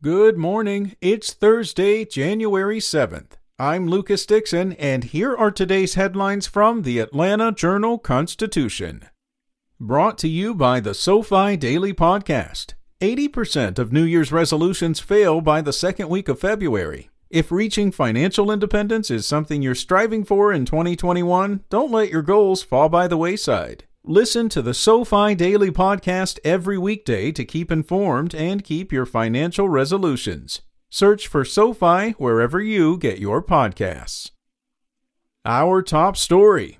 Good morning. It's Thursday, January 7th. I'm Lucas Dixon, and here are today's headlines from the Atlanta Journal Constitution. Brought to you by the SoFi Daily Podcast. 80% of New Year's resolutions fail by the second week of February. If reaching financial independence is something you're striving for in 2021, don't let your goals fall by the wayside. Listen to the SoFi Daily Podcast every weekday to keep informed and keep your financial resolutions. Search for SoFi wherever you get your podcasts. Our top story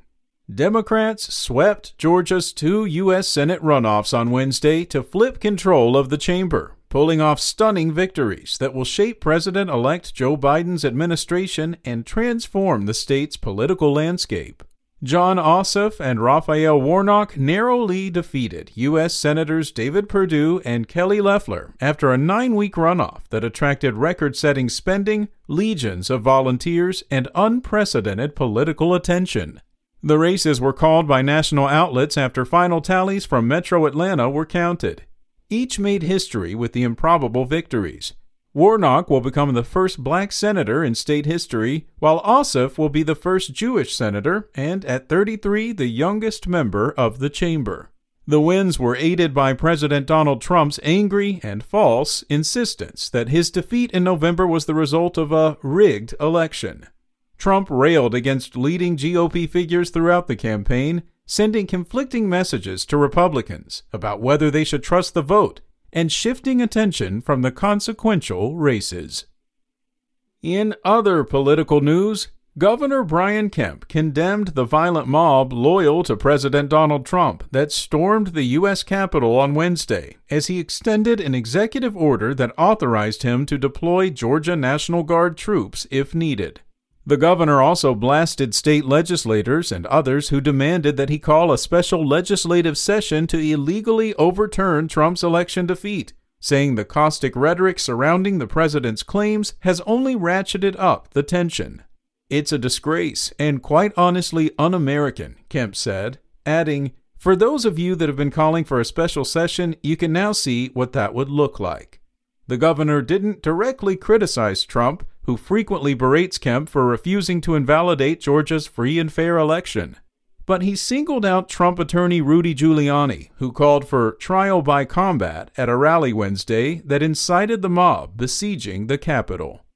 Democrats swept Georgia's two U.S. Senate runoffs on Wednesday to flip control of the chamber, pulling off stunning victories that will shape President elect Joe Biden's administration and transform the state's political landscape. Jon Ossoff and Raphael Warnock narrowly defeated U.S. Senators David Perdue and Kelly Loeffler after a nine week runoff that attracted record setting spending, legions of volunteers, and unprecedented political attention. The races were called by national outlets after final tallies from Metro Atlanta were counted. Each made history with the improbable victories. Warnock will become the first black senator in state history, while Ossoff will be the first Jewish senator and, at 33, the youngest member of the chamber. The wins were aided by President Donald Trump's angry and false insistence that his defeat in November was the result of a rigged election. Trump railed against leading GOP figures throughout the campaign, sending conflicting messages to Republicans about whether they should trust the vote and shifting attention from the consequential races. In other political news, Governor Brian Kemp condemned the violent mob loyal to President Donald Trump that stormed the U.S. Capitol on Wednesday as he extended an executive order that authorized him to deploy Georgia National Guard troops if needed. The governor also blasted state legislators and others who demanded that he call a special legislative session to illegally overturn Trump's election defeat, saying the caustic rhetoric surrounding the president's claims has only ratcheted up the tension. It's a disgrace and quite honestly un American, Kemp said, adding, For those of you that have been calling for a special session, you can now see what that would look like. The governor didn't directly criticize Trump, who frequently berates Kemp for refusing to invalidate Georgia's free and fair election. But he singled out Trump attorney Rudy Giuliani, who called for trial by combat at a rally Wednesday that incited the mob besieging the Capitol.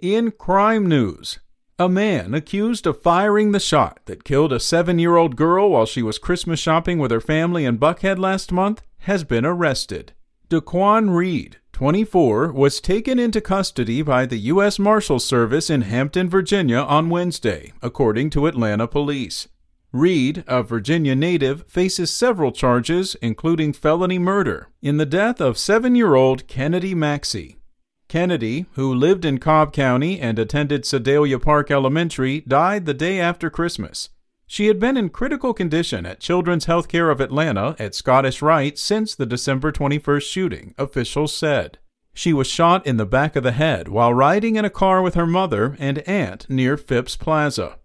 In crime news, a man accused of firing the shot that killed a seven year old girl while she was Christmas shopping with her family in Buckhead last month has been arrested. Daquan Reed, 24, was taken into custody by the U.S. Marshals Service in Hampton, Virginia on Wednesday, according to Atlanta police. Reed, a Virginia native, faces several charges, including felony murder, in the death of seven year old Kennedy Maxie. Kennedy, who lived in Cobb County and attended Sedalia Park Elementary, died the day after Christmas. She had been in critical condition at Children's Healthcare of Atlanta at Scottish Rite since the December 21st shooting, officials said. She was shot in the back of the head while riding in a car with her mother and aunt near Phipps Plaza.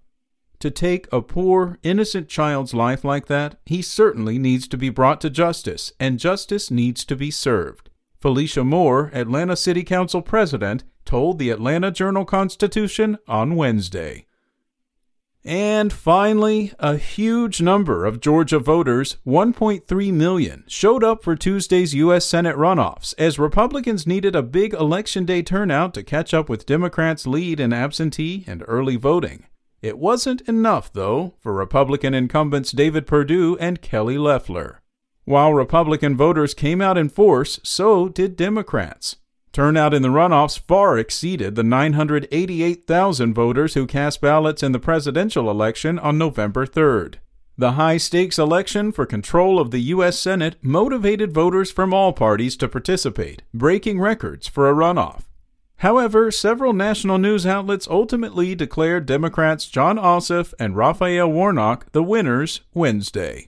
To take a poor, innocent child's life like that, he certainly needs to be brought to justice, and justice needs to be served. Felicia Moore, Atlanta City Council president, told the Atlanta Journal Constitution on Wednesday. And finally, a huge number of Georgia voters, 1.3 million, showed up for Tuesday's U.S. Senate runoffs as Republicans needed a big Election Day turnout to catch up with Democrats' lead in absentee and early voting. It wasn't enough, though, for Republican incumbents David Perdue and Kelly Loeffler. While Republican voters came out in force, so did Democrats. Turnout in the runoffs far exceeded the 988,000 voters who cast ballots in the presidential election on November 3rd. The high stakes election for control of the U.S. Senate motivated voters from all parties to participate, breaking records for a runoff. However, several national news outlets ultimately declared Democrats Jon Ossoff and Raphael Warnock the winners Wednesday.